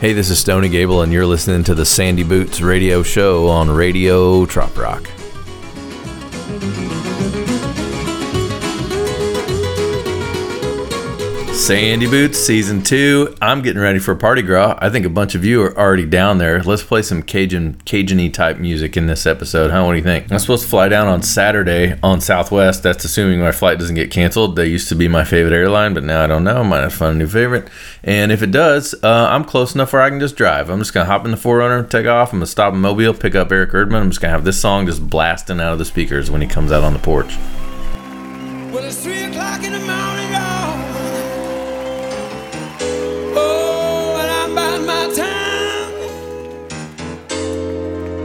Hey, this is Stony Gable, and you're listening to the Sandy Boots radio show on Radio Trop Rock. Sandy Boots Season 2. I'm getting ready for a party gras. I think a bunch of you are already down there. Let's play some Cajun Cajun type music in this episode. Huh? What do you think? I'm supposed to fly down on Saturday on Southwest. That's assuming my flight doesn't get canceled. They used to be my favorite airline, but now I don't know. I might have found a new favorite. And if it does, uh, I'm close enough where I can just drive. I'm just going to hop in the 4Runner, take off. I'm going to stop in Mobile, pick up Eric Erdman. I'm just going to have this song just blasting out of the speakers when he comes out on the porch. Well,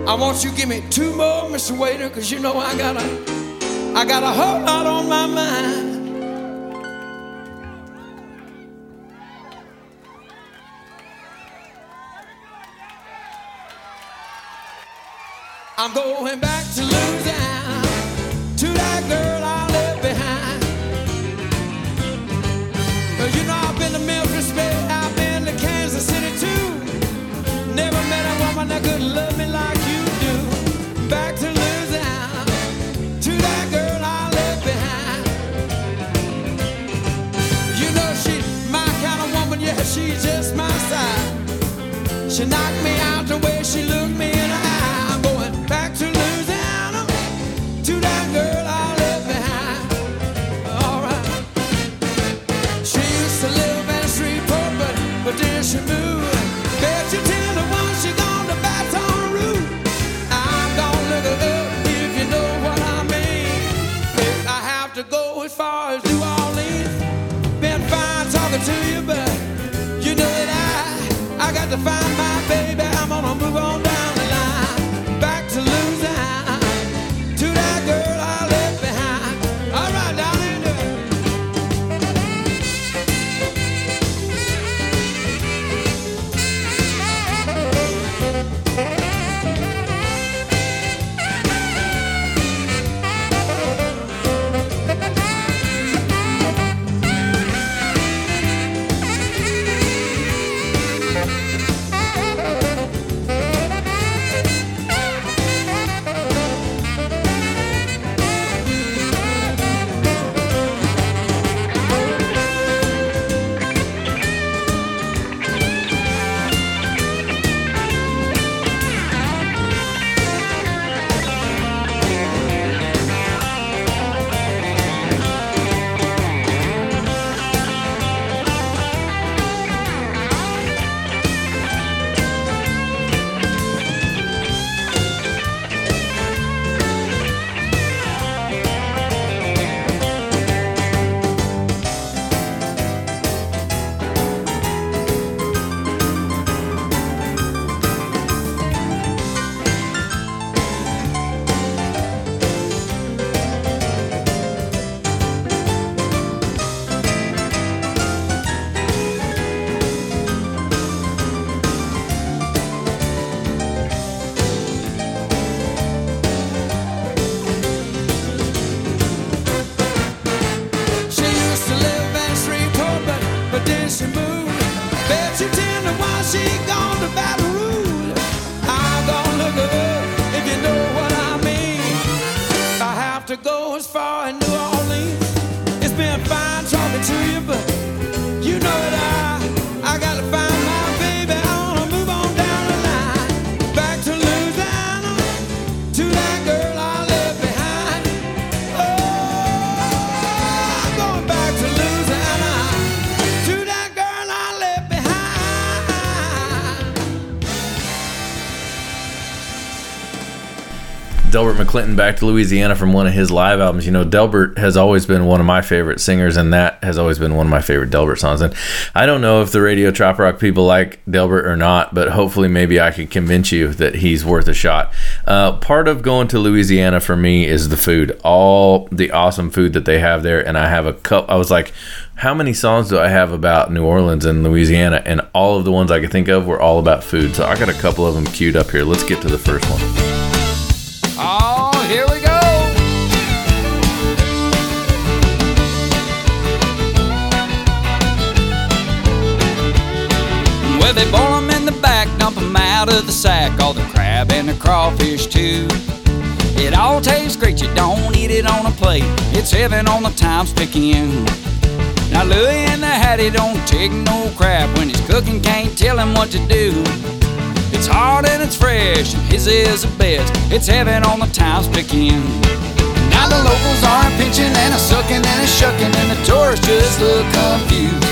I want you to give me two more, Mr. Waiter, cause you know I got a, I got a whole lot on my mind. I'm going back to Louisiana to that girl I left behind. Well, you know I've been to Memphis, baby, I've been to Kansas City too. Never met a woman that could love me she's just my size. She knocked me out the way she looked McClinton back to Louisiana from one of his live albums. You know, Delbert has always been one of my favorite singers, and that has always been one of my favorite Delbert songs. And I don't know if the Radio Trop Rock people like Delbert or not, but hopefully, maybe I can convince you that he's worth a shot. Uh, part of going to Louisiana for me is the food, all the awesome food that they have there. And I have a cup. I was like, how many songs do I have about New Orleans and Louisiana? And all of the ones I could think of were all about food. So I got a couple of them queued up here. Let's get to the first one. Here we go. Well, they boil 'em in the back, no matter the sack, all the crab and the crawfish too. It all tastes great, you don't eat it on a plate. It's heaven on the Times Picayune. Now Louie and the Hattie don't take no crap when he's cooking, can't tell him what to do. It's hard and it's fresh, and his is the best. It's heaven on the Times Picayune. Now the locals are pinching and a sucking and a shucking, and the tourists just look confused.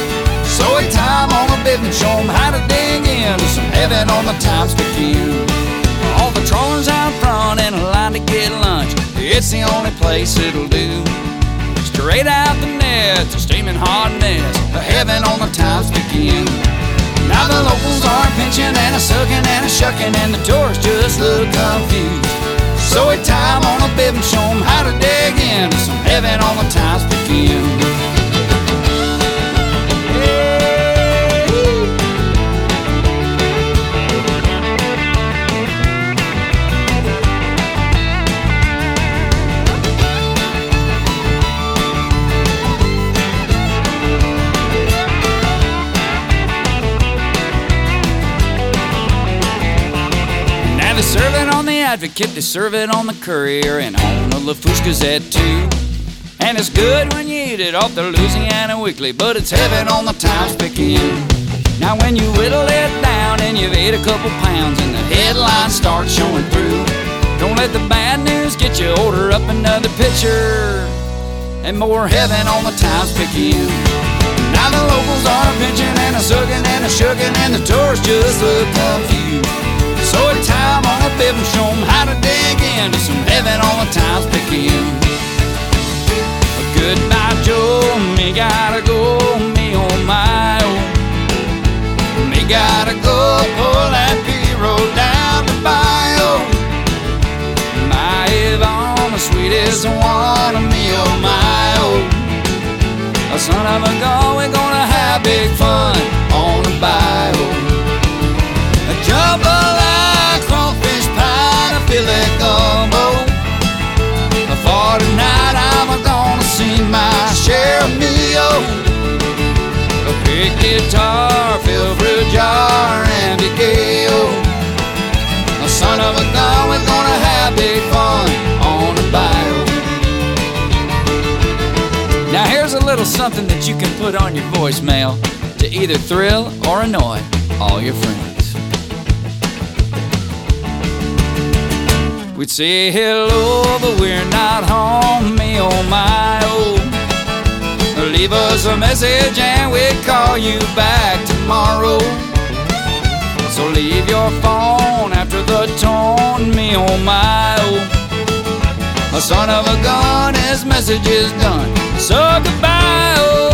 So it's time on a bib and show 'em how to dig into some heaven on the Times Picayune. All the trawlers out front in a line to get lunch. It's the only place it'll do. Straight out the nets, a steaming hot mess. A heaven on the Times Picayune. Now the locals are pinching and a sucking and a shucking, and the tourists just look confused. So it's time on a bib and show 'em how to dig into some heaven on the Times Picayune. Advocate, they serve it on the Courier, and on the Lafourche Gazette too. And it's good when you eat it off the Louisiana Weekly, but it's heaven on the Times Picayune. Now when you whittle it down and you've ate a couple pounds and the headlines start showing through, don't let the bad news get you. Order up another pitcher and more heaven on the Times Picayune. Now the locals are pinching and a sucking and a shucking, and the tourists just look confused. So it's time on a bib and show 'em how to dig into some heaven on the Times Picayune. Goodbye, Joe. Me gotta go. Me oh my oh. Me gotta go. Pull that road down to bayou. My Yvonne, the sweetest one of me oh my oh. A son of a gun, we're gonna have big fun on the bayou. Jambalaya, crawfish a filé gumbo. For tonight I'm gonna see my share of meal. Oh. A big guitar, fill fruit jar, and a gale. A son of a gun, we're gonna have big fun on the bayou. Now here's a little something that you can put on your voicemail to either thrill or annoy all your friends. We'd say hello, but we're not home, me oh my oh. Leave us a message and we'll call you back tomorrow. So leave your phone after the tone, me oh my oh. A son of a gun, his message is done. So goodbye, oh.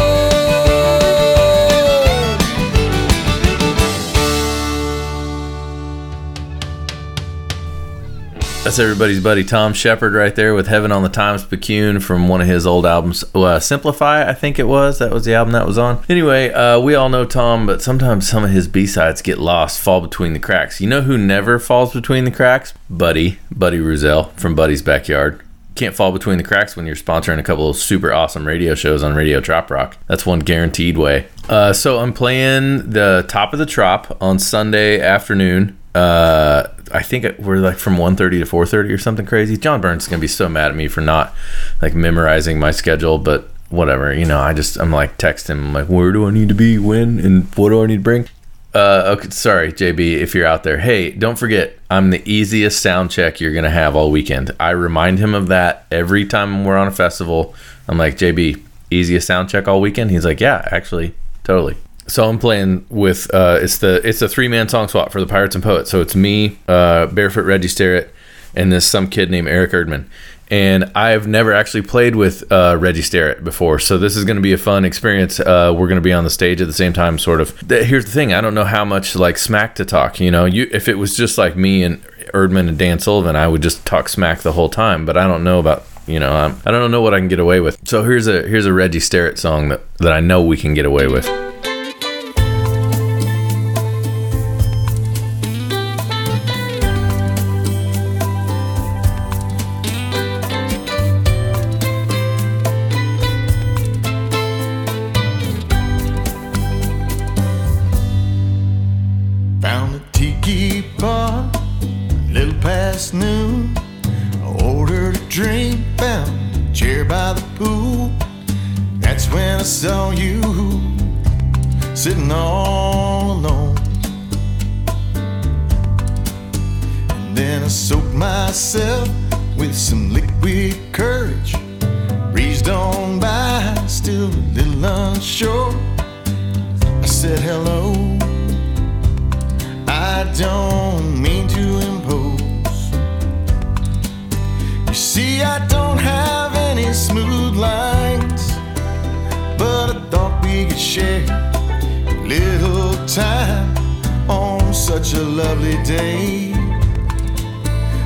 That's everybody's buddy Thom Shepherd right there with Heaven on the Times Picayune from one of his old albums. Uh, Simplify, I think it was. That was the album that was on. Anyway, uh, we all know Tom, but sometimes some of his B sides get lost, fall between the cracks. You know who never falls between the cracks? Buddy, Buddy Ruzel from Buddy's Backyard. Can't fall between the cracks when you're sponsoring a couple of super awesome radio shows on Radio Trop Rock. That's one guaranteed way. Uh, so I'm playing the top of the Trop on Sunday afternoon. Uh, I think we're like from 1.30 to 4.30 or something crazy. John Burns is going to be so mad at me for not like memorizing my schedule, but whatever. You know, I just, I'm like text him, I'm like, where do I need to be, when, and what do I need to bring? Uh, okay, sorry, JB, if you're out there. Hey, don't forget, I'm the easiest sound check you're gonna have all weekend. I remind him of that every time we're on a festival. I'm like, JB, easiest sound check all weekend. He's like, yeah, actually, totally. So I'm playing with uh, it's the it's a three man song swap for the Pirates and Poets. So it's me, uh, Barefoot Reggie Sterrett, and this some kid named Eric Erdman. And I've never actually played with uh, Reggie Sterrett before, so this is going to be a fun experience. Uh, we're going to be on the stage at the same time, sort of. Here's the thing: I don't know how much like smack to talk. You know, you if it was just like me and Erdman and Dan Sullivan, I would just talk smack the whole time. But I don't know about you know I'm, I don't know what I can get away with. So here's a here's a Reggie Sterrett song that that I know we can get away with. Little. I said hello. I don't mean to impose. You see, I don't have any smooth lines, but I thought we could share a little time on such a lovely day.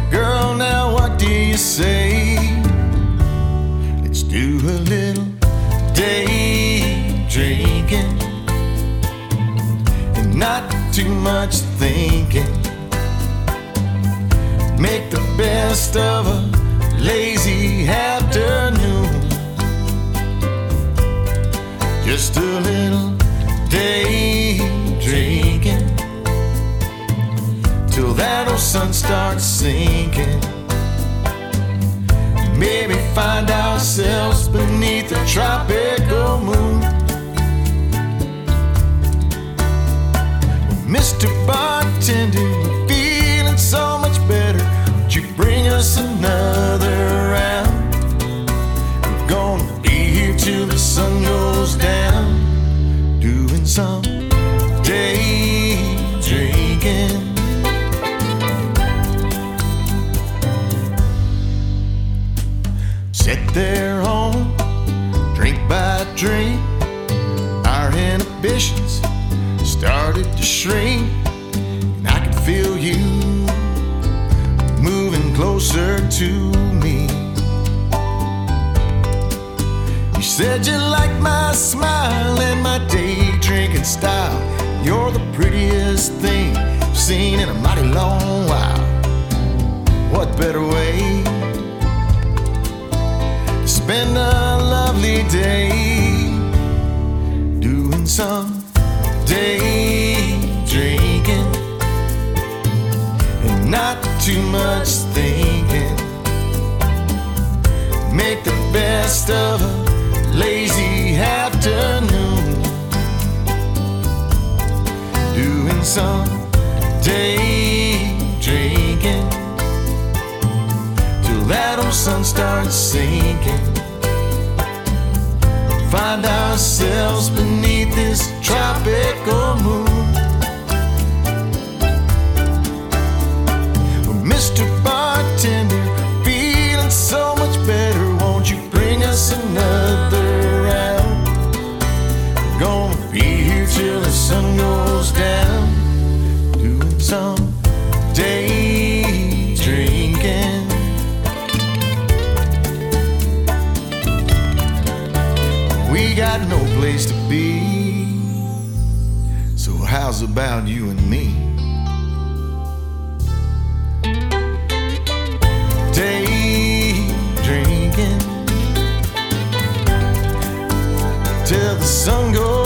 Girl, now what do you say? Let's do a little day drinking and not too much thinking. Make the best of a lazy afternoon. Just a little day drinking till that old sun starts sinking. Maybe find ourselves beneath a tropical Mr. Bartender, we're feeling so much better. Would you bring us another round? We're gonna be here till the sun goes down, doing some day drinking. Sit there home, drink by drink. Our inhibitions started to shrink, to me. You said you liked my smile and my day drinking style. You're the prettiest thing I've seen in a mighty long while. What better way? to Spend a lovely day doing some day drinking and not too much thinking. Make the best of a lazy afternoon. Doing some day drinking till that old sun starts sinking. Find ourselves beneath this tropical moon. Day drinking. We got no place to be. So, how's about you and me? Day drinking till the sun goes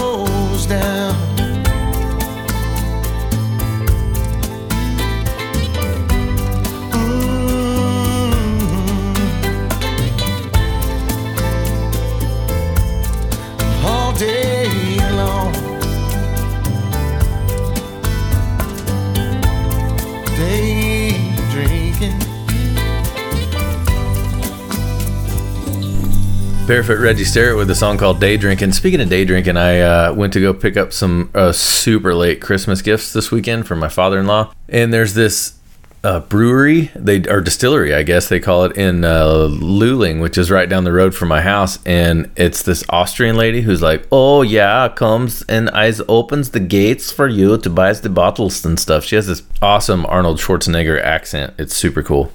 Barefoot Reggie Sterrett with a song called Day Drinking. Speaking of day drinking, I uh, went to go pick up some uh, super late Christmas gifts this weekend for my father in law. And there's this uh, brewery, they or distillery, I guess they call it, in uh, Luling, which is right down the road from my house. And it's this Austrian lady who's like, "Oh yeah, comes and eyes opens the gates for you to buy the bottles and stuff." She has this awesome Arnold Schwarzenegger accent. It's super cool.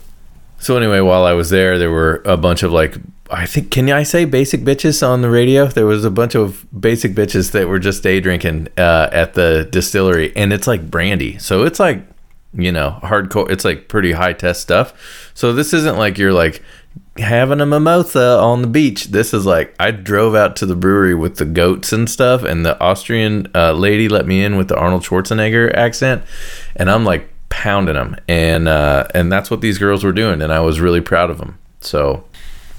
So anyway, while I was there, there were a bunch of like I think can I say basic bitches on the radio? There was a bunch of basic bitches that were just day drinking uh, at the distillery, and it's like brandy, so it's like you know hardcore. It's like pretty high test stuff. So this isn't like you're like having a mimosa on the beach. This is like I drove out to the brewery with the goats and stuff, and the Austrian uh, lady let me in with the Arnold Schwarzenegger accent, and I'm like pounding them, and uh, and that's what these girls were doing, and I was really proud of them. So,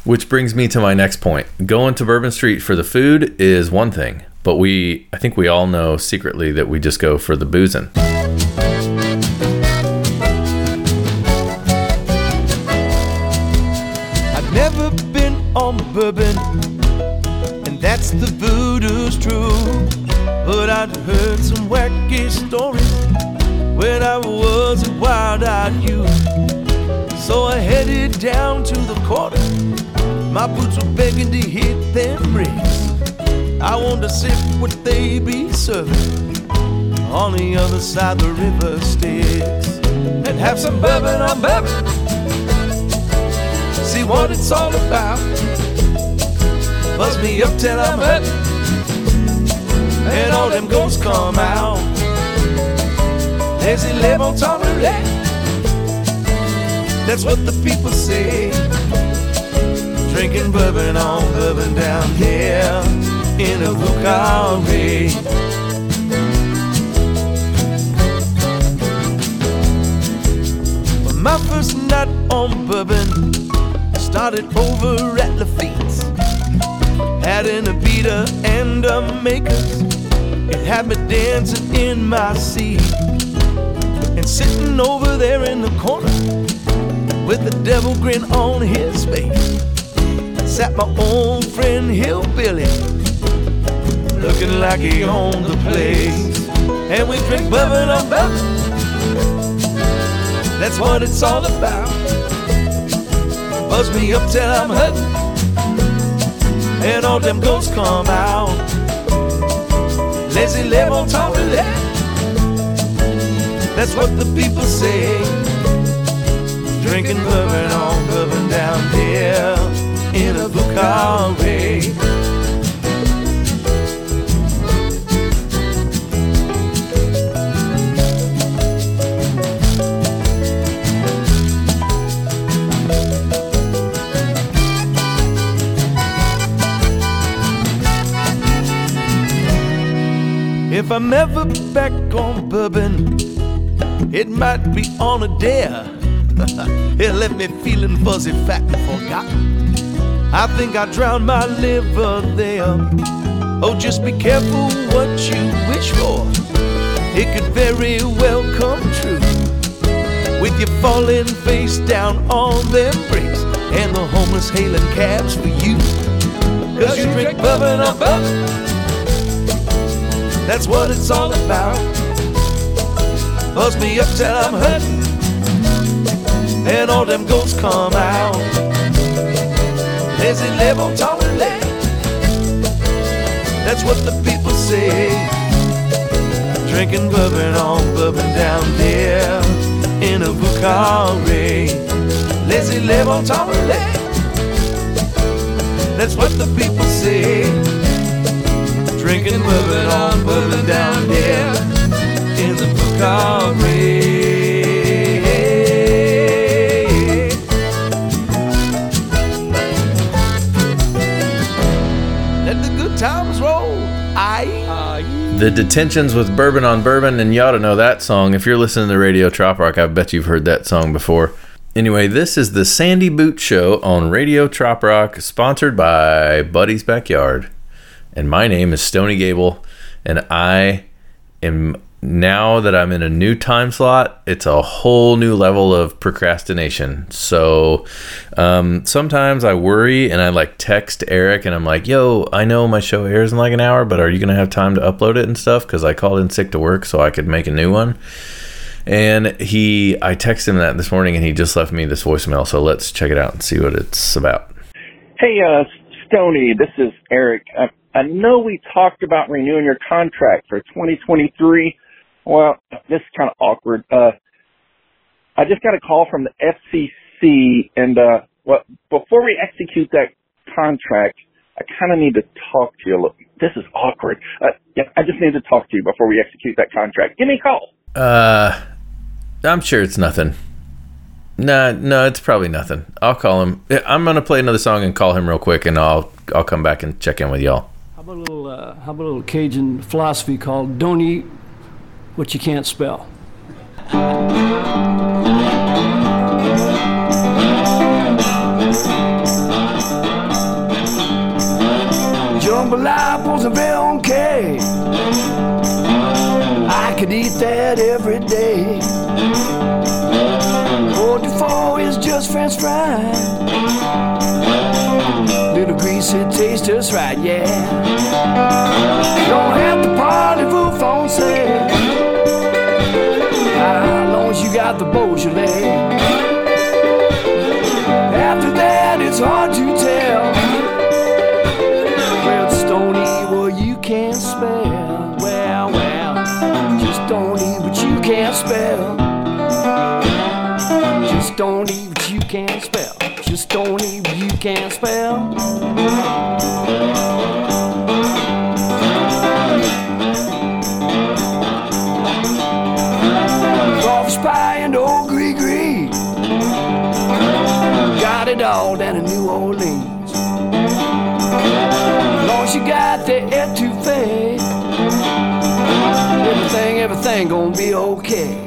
which brings me to my next point. Going to Bourbon Street for the food is one thing, but we, I think we all know secretly that we just go for the boozing. I've never been on bourbon, and that's the voodoo's true. But I'd heard some wacky stories when I was a wild-eyed youth. So I headed down to the corner. My boots were begging to hit them bricks. I wanted to sip what they be serving on the other side the river Styx and have some bourbon on bourbon see what it's all about. Buzz me up till I'm hurt, and all them ghosts come out. There's eleven tolerant. That's what the people say. Drinking bourbon on bourbon down here in a Vieux Carré. My first night on bourbon started over at Lafitte's. Had an Abita and a Makers. It had me dancing in my seat. And sitting over there in the corner with the devil grin on his face. Sat my old friend Hillbilly, looking like he owned the place. And we drink bourbon on bourbon. That's what it's all about buzz me up till I'm hurting, and all them ghosts come out. Lazy live on top of that. That's what the people say. Drinking bourbon on bourbon down here If I'm ever back on bourbon, it might be on a dare. it left me feeling fuzzy, fat, and forgotten. I think I drowned my liver there. Oh, just be careful what you wish for. It could very well come true. With you falling face down on them bricks and the homeless hailing cabs for you. Cause you drink bourbon on bourbon. That's what it's all about. Buzz me up till I'm hurting, and all them ghosts come out. Lazy live on of land. That's what the people say. Drinking bourbon on bourbon down there in a Vieux Carré. Lazy live on of land. That's what the people say drinking bourbon on bourbon down there in the Vieux Carré. The Detentions with Bourbon on Bourbon, and you ought to know that song. If you're listening to Radio Trop Rock, I bet you've heard that song before. Anyway, this is the Sandy Boot Show on Radio Trop Rock, sponsored by Buddy's Backyard. And my name is Stony Gable, and I am now that I'm in a new time slot, it's a whole new level of procrastination. So um, sometimes I worry and I like text Eric and I'm like, yo, I know my show airs in like an hour, but are you going to have time to upload it and stuff? Because I called in sick to work so I could make a new one. And he, I texted him that this morning and he just left me this voicemail. So let's check it out and see what it's about. Hey, uh, Stony, this is Eric. I, I know we talked about renewing your contract for 2023. Well, this is kind of awkward. Uh, I just got a call from the FCC, and uh, well, before we execute that contract, I kind of need to talk to you. a little. This is awkward. Uh, yeah, I just need to talk to you before we execute that contract. Give me a call. Uh, I'm sure it's nothing. Nah, no, it's probably nothing. I'll call him. I'm gonna play another song and call him real quick, and I'll I'll come back and check in with y'all. How about a little, uh, how about a little Cajun philosophy called "Don't eat what you can't spell. Jambalaya was a brown cake. I could eat that every day. Forty four is just French fry. Little greasy taste just right, yeah. Don't have to Beaujolais. After that, it's hard to tell. Well, Stony, well, you can't spell. Well, well, just don't eat what you can't spell. Just don't eat what you can't spell. Just don't eat what you can't spell. It all down in New Orleans. Long as you got the etouffee, everything, everything gonna be okay.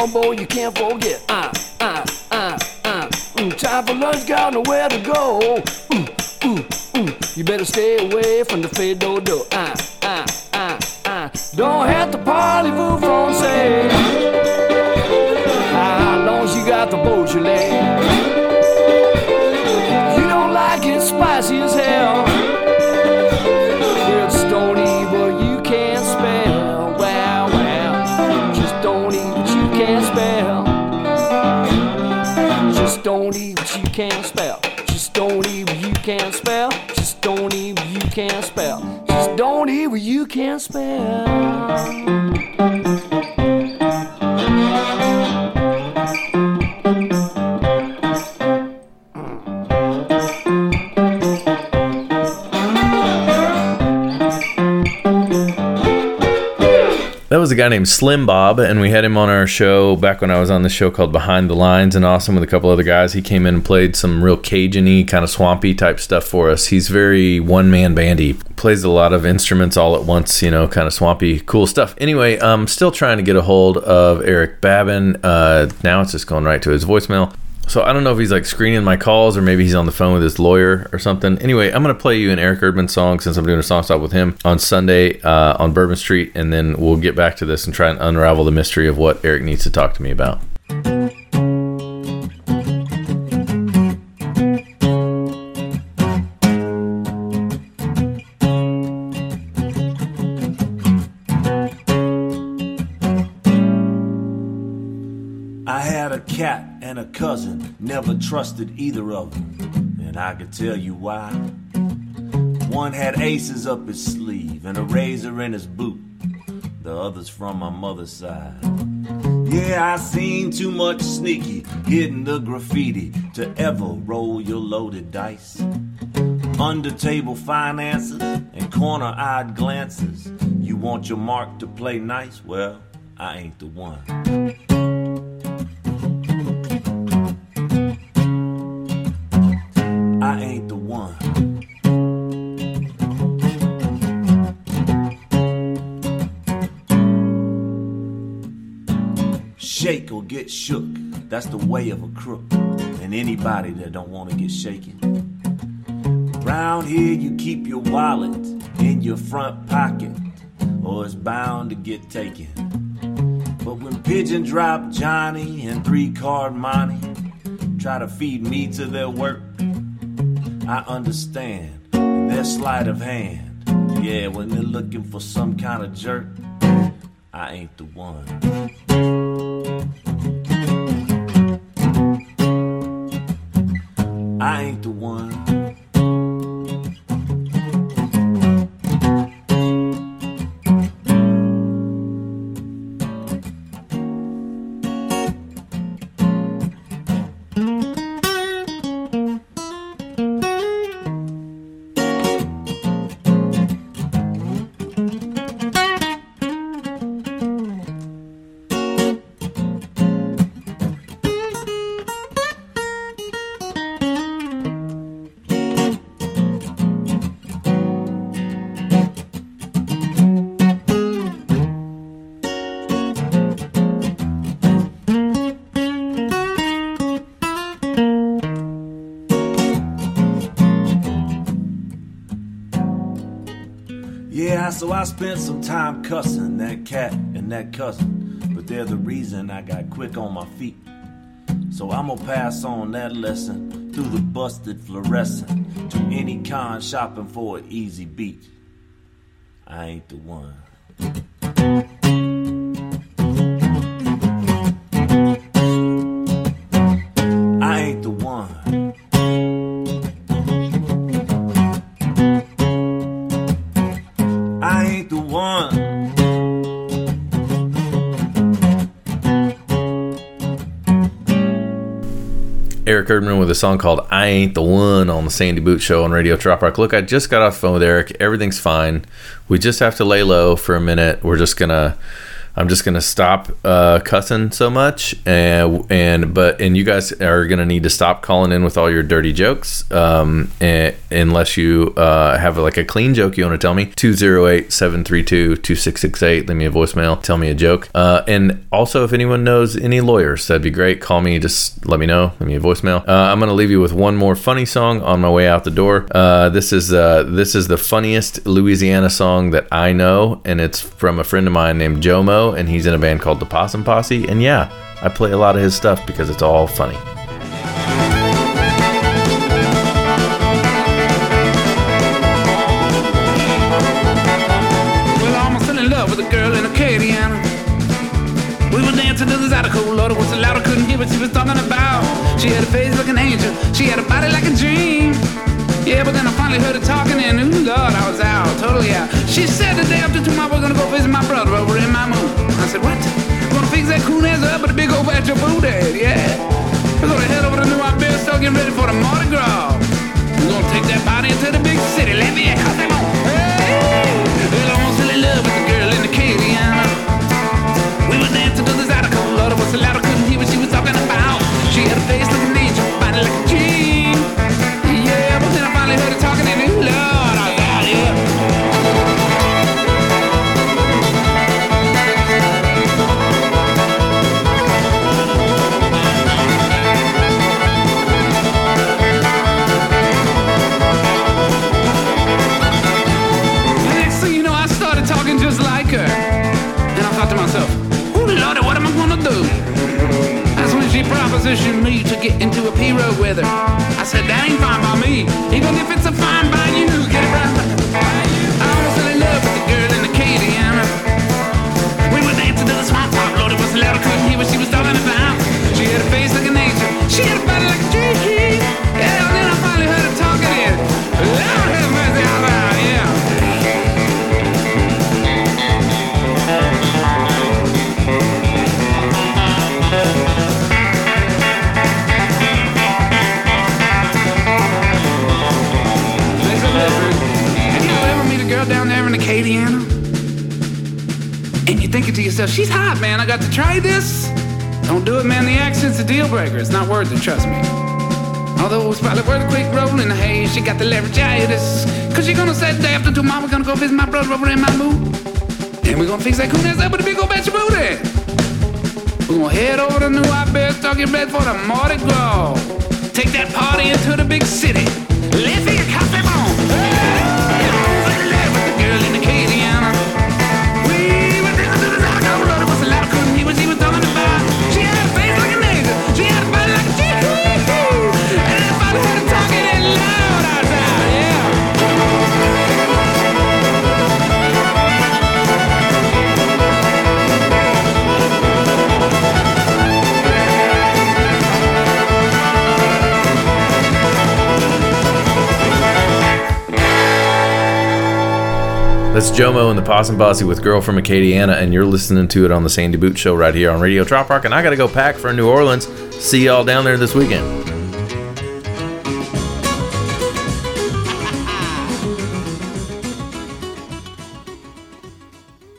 Gumbo you can't forget? Uh, uh, uh, uh. Mm, time for lunch, got nowhere to go. Mm, mm, mm. You better stay away from the fais do-do. Uh, uh, uh, uh. Don't have to parlez-vous français. How long you got the Beaujolais? Eat what was a guy named Slim Bawb, and we had him on our show back when I was on the show called Behind the Lines and Awesome with a couple other guys. He came in and played some real Cajun-y, kind of swampy type stuff for us. He's very one-man bandy, plays a lot of instruments all at once, you know, kind of swampy, cool stuff. Anyway, I'm still trying to get a hold of Eric Babin. Uh, now it's just going right to his voicemail. So I don't know if he's like screening my calls or maybe he's on the phone with his lawyer or something. Anyway, I'm gonna play you an Eric Erdman song since I'm doing a song stop with him on Sunday uh, on Bourbon Street, and then we'll get back to this and try and unravel the mystery of what Eric needs to talk to me about. I had a cat and a cousin, never trusted either of them, and I could tell you why. One had aces up his sleeve and a razor in his boot, the other's from my mother's side. Yeah, I seen too much sneaky hitting the graffiti to ever roll your loaded dice. Under table finances and corner eyed glances. You want your mark to play nice? Well, I ain't the one. Get shook. That's the way of a crook. And anybody that don't want to get shaken. Round here, you keep your wallet in your front pocket, or it's bound to get taken. But when Pigeon Drop Johnny and Three Card Monty try to feed me to their work, I understand their sleight of hand. Yeah, when they're looking for some kind of jerk, I ain't the one. I ain't the one. So I spent some time cussing that cat and that cousin, but they're the reason I got quick on my feet. So I'm gonna pass on that lesson through the busted fluorescent to any con shopping for an easy beat. I ain't the one. Eric Erdman with a song called I Ain't the One on the Sandy Boot Show on Radio Trop Rock. Look, I just got off the phone with Eric. Everything's fine. We just have to lay low for a minute. We're just gonna I'm just gonna stop uh, cussing so much, and and but and you guys are gonna need to stop calling in with all your dirty jokes, um, and, unless you uh, have like a clean joke you want to tell me. 208-732-2668. Leave me a voicemail. Tell me a joke. Uh, and also, if anyone knows any lawyers, that'd be great. Call me. Just let me know. Leave me a voicemail. Uh, I'm gonna leave you with one more funny song on my way out the door. Uh, this is uh, this is the funniest Louisiana song that I know, and it's from a friend of mine named Jomo, and he's in a band called the Possum Posse. And yeah, I play a lot of his stuff because it's all funny. Well, I almost fell in love with a girl in Acadiana. We were dancing to this article, Lord, it was so loud I couldn't hear what she was talking about. She had a face like an angel, she had a body like a dream. Yeah, but then I finally heard her talking, and ooh, Lord, I was out, totally out. She said of booty, yeah. We're gonna head over to New Iberia, start getting ready for the Mardi Gras. She propositioned me to get into a pirogue with her. I said, that ain't fine by me, even if it's a fine by you. Get it right I in love with the girl in. We dancing to the swamp loud, couldn't hear what she was talking about. She had a face like an angel, she had a body like a tree. Thinking to yourself, she's hot, man. I got to try this. Don't do it, man. The accent's a deal breaker. It's not worth it, trust me. Although it was probably worth a quick roll in the hay, she got the laryngitis. Cause she gonna say the day after tomorrow, we're gonna go visit my brother over in my mood. And we're gonna fix that coon ass up with a big old batch of booty. We're gonna head over to New Iberia, getting ready for the Mardi Gras. Take that party into the big city. Let's see That's Jomo and the Possum Posse with Girl from Acadiana, and you're listening to it on the Sandy Boot Show right here on Radio Trop Rock. And I got to go pack for New Orleans. See y'all down there this weekend.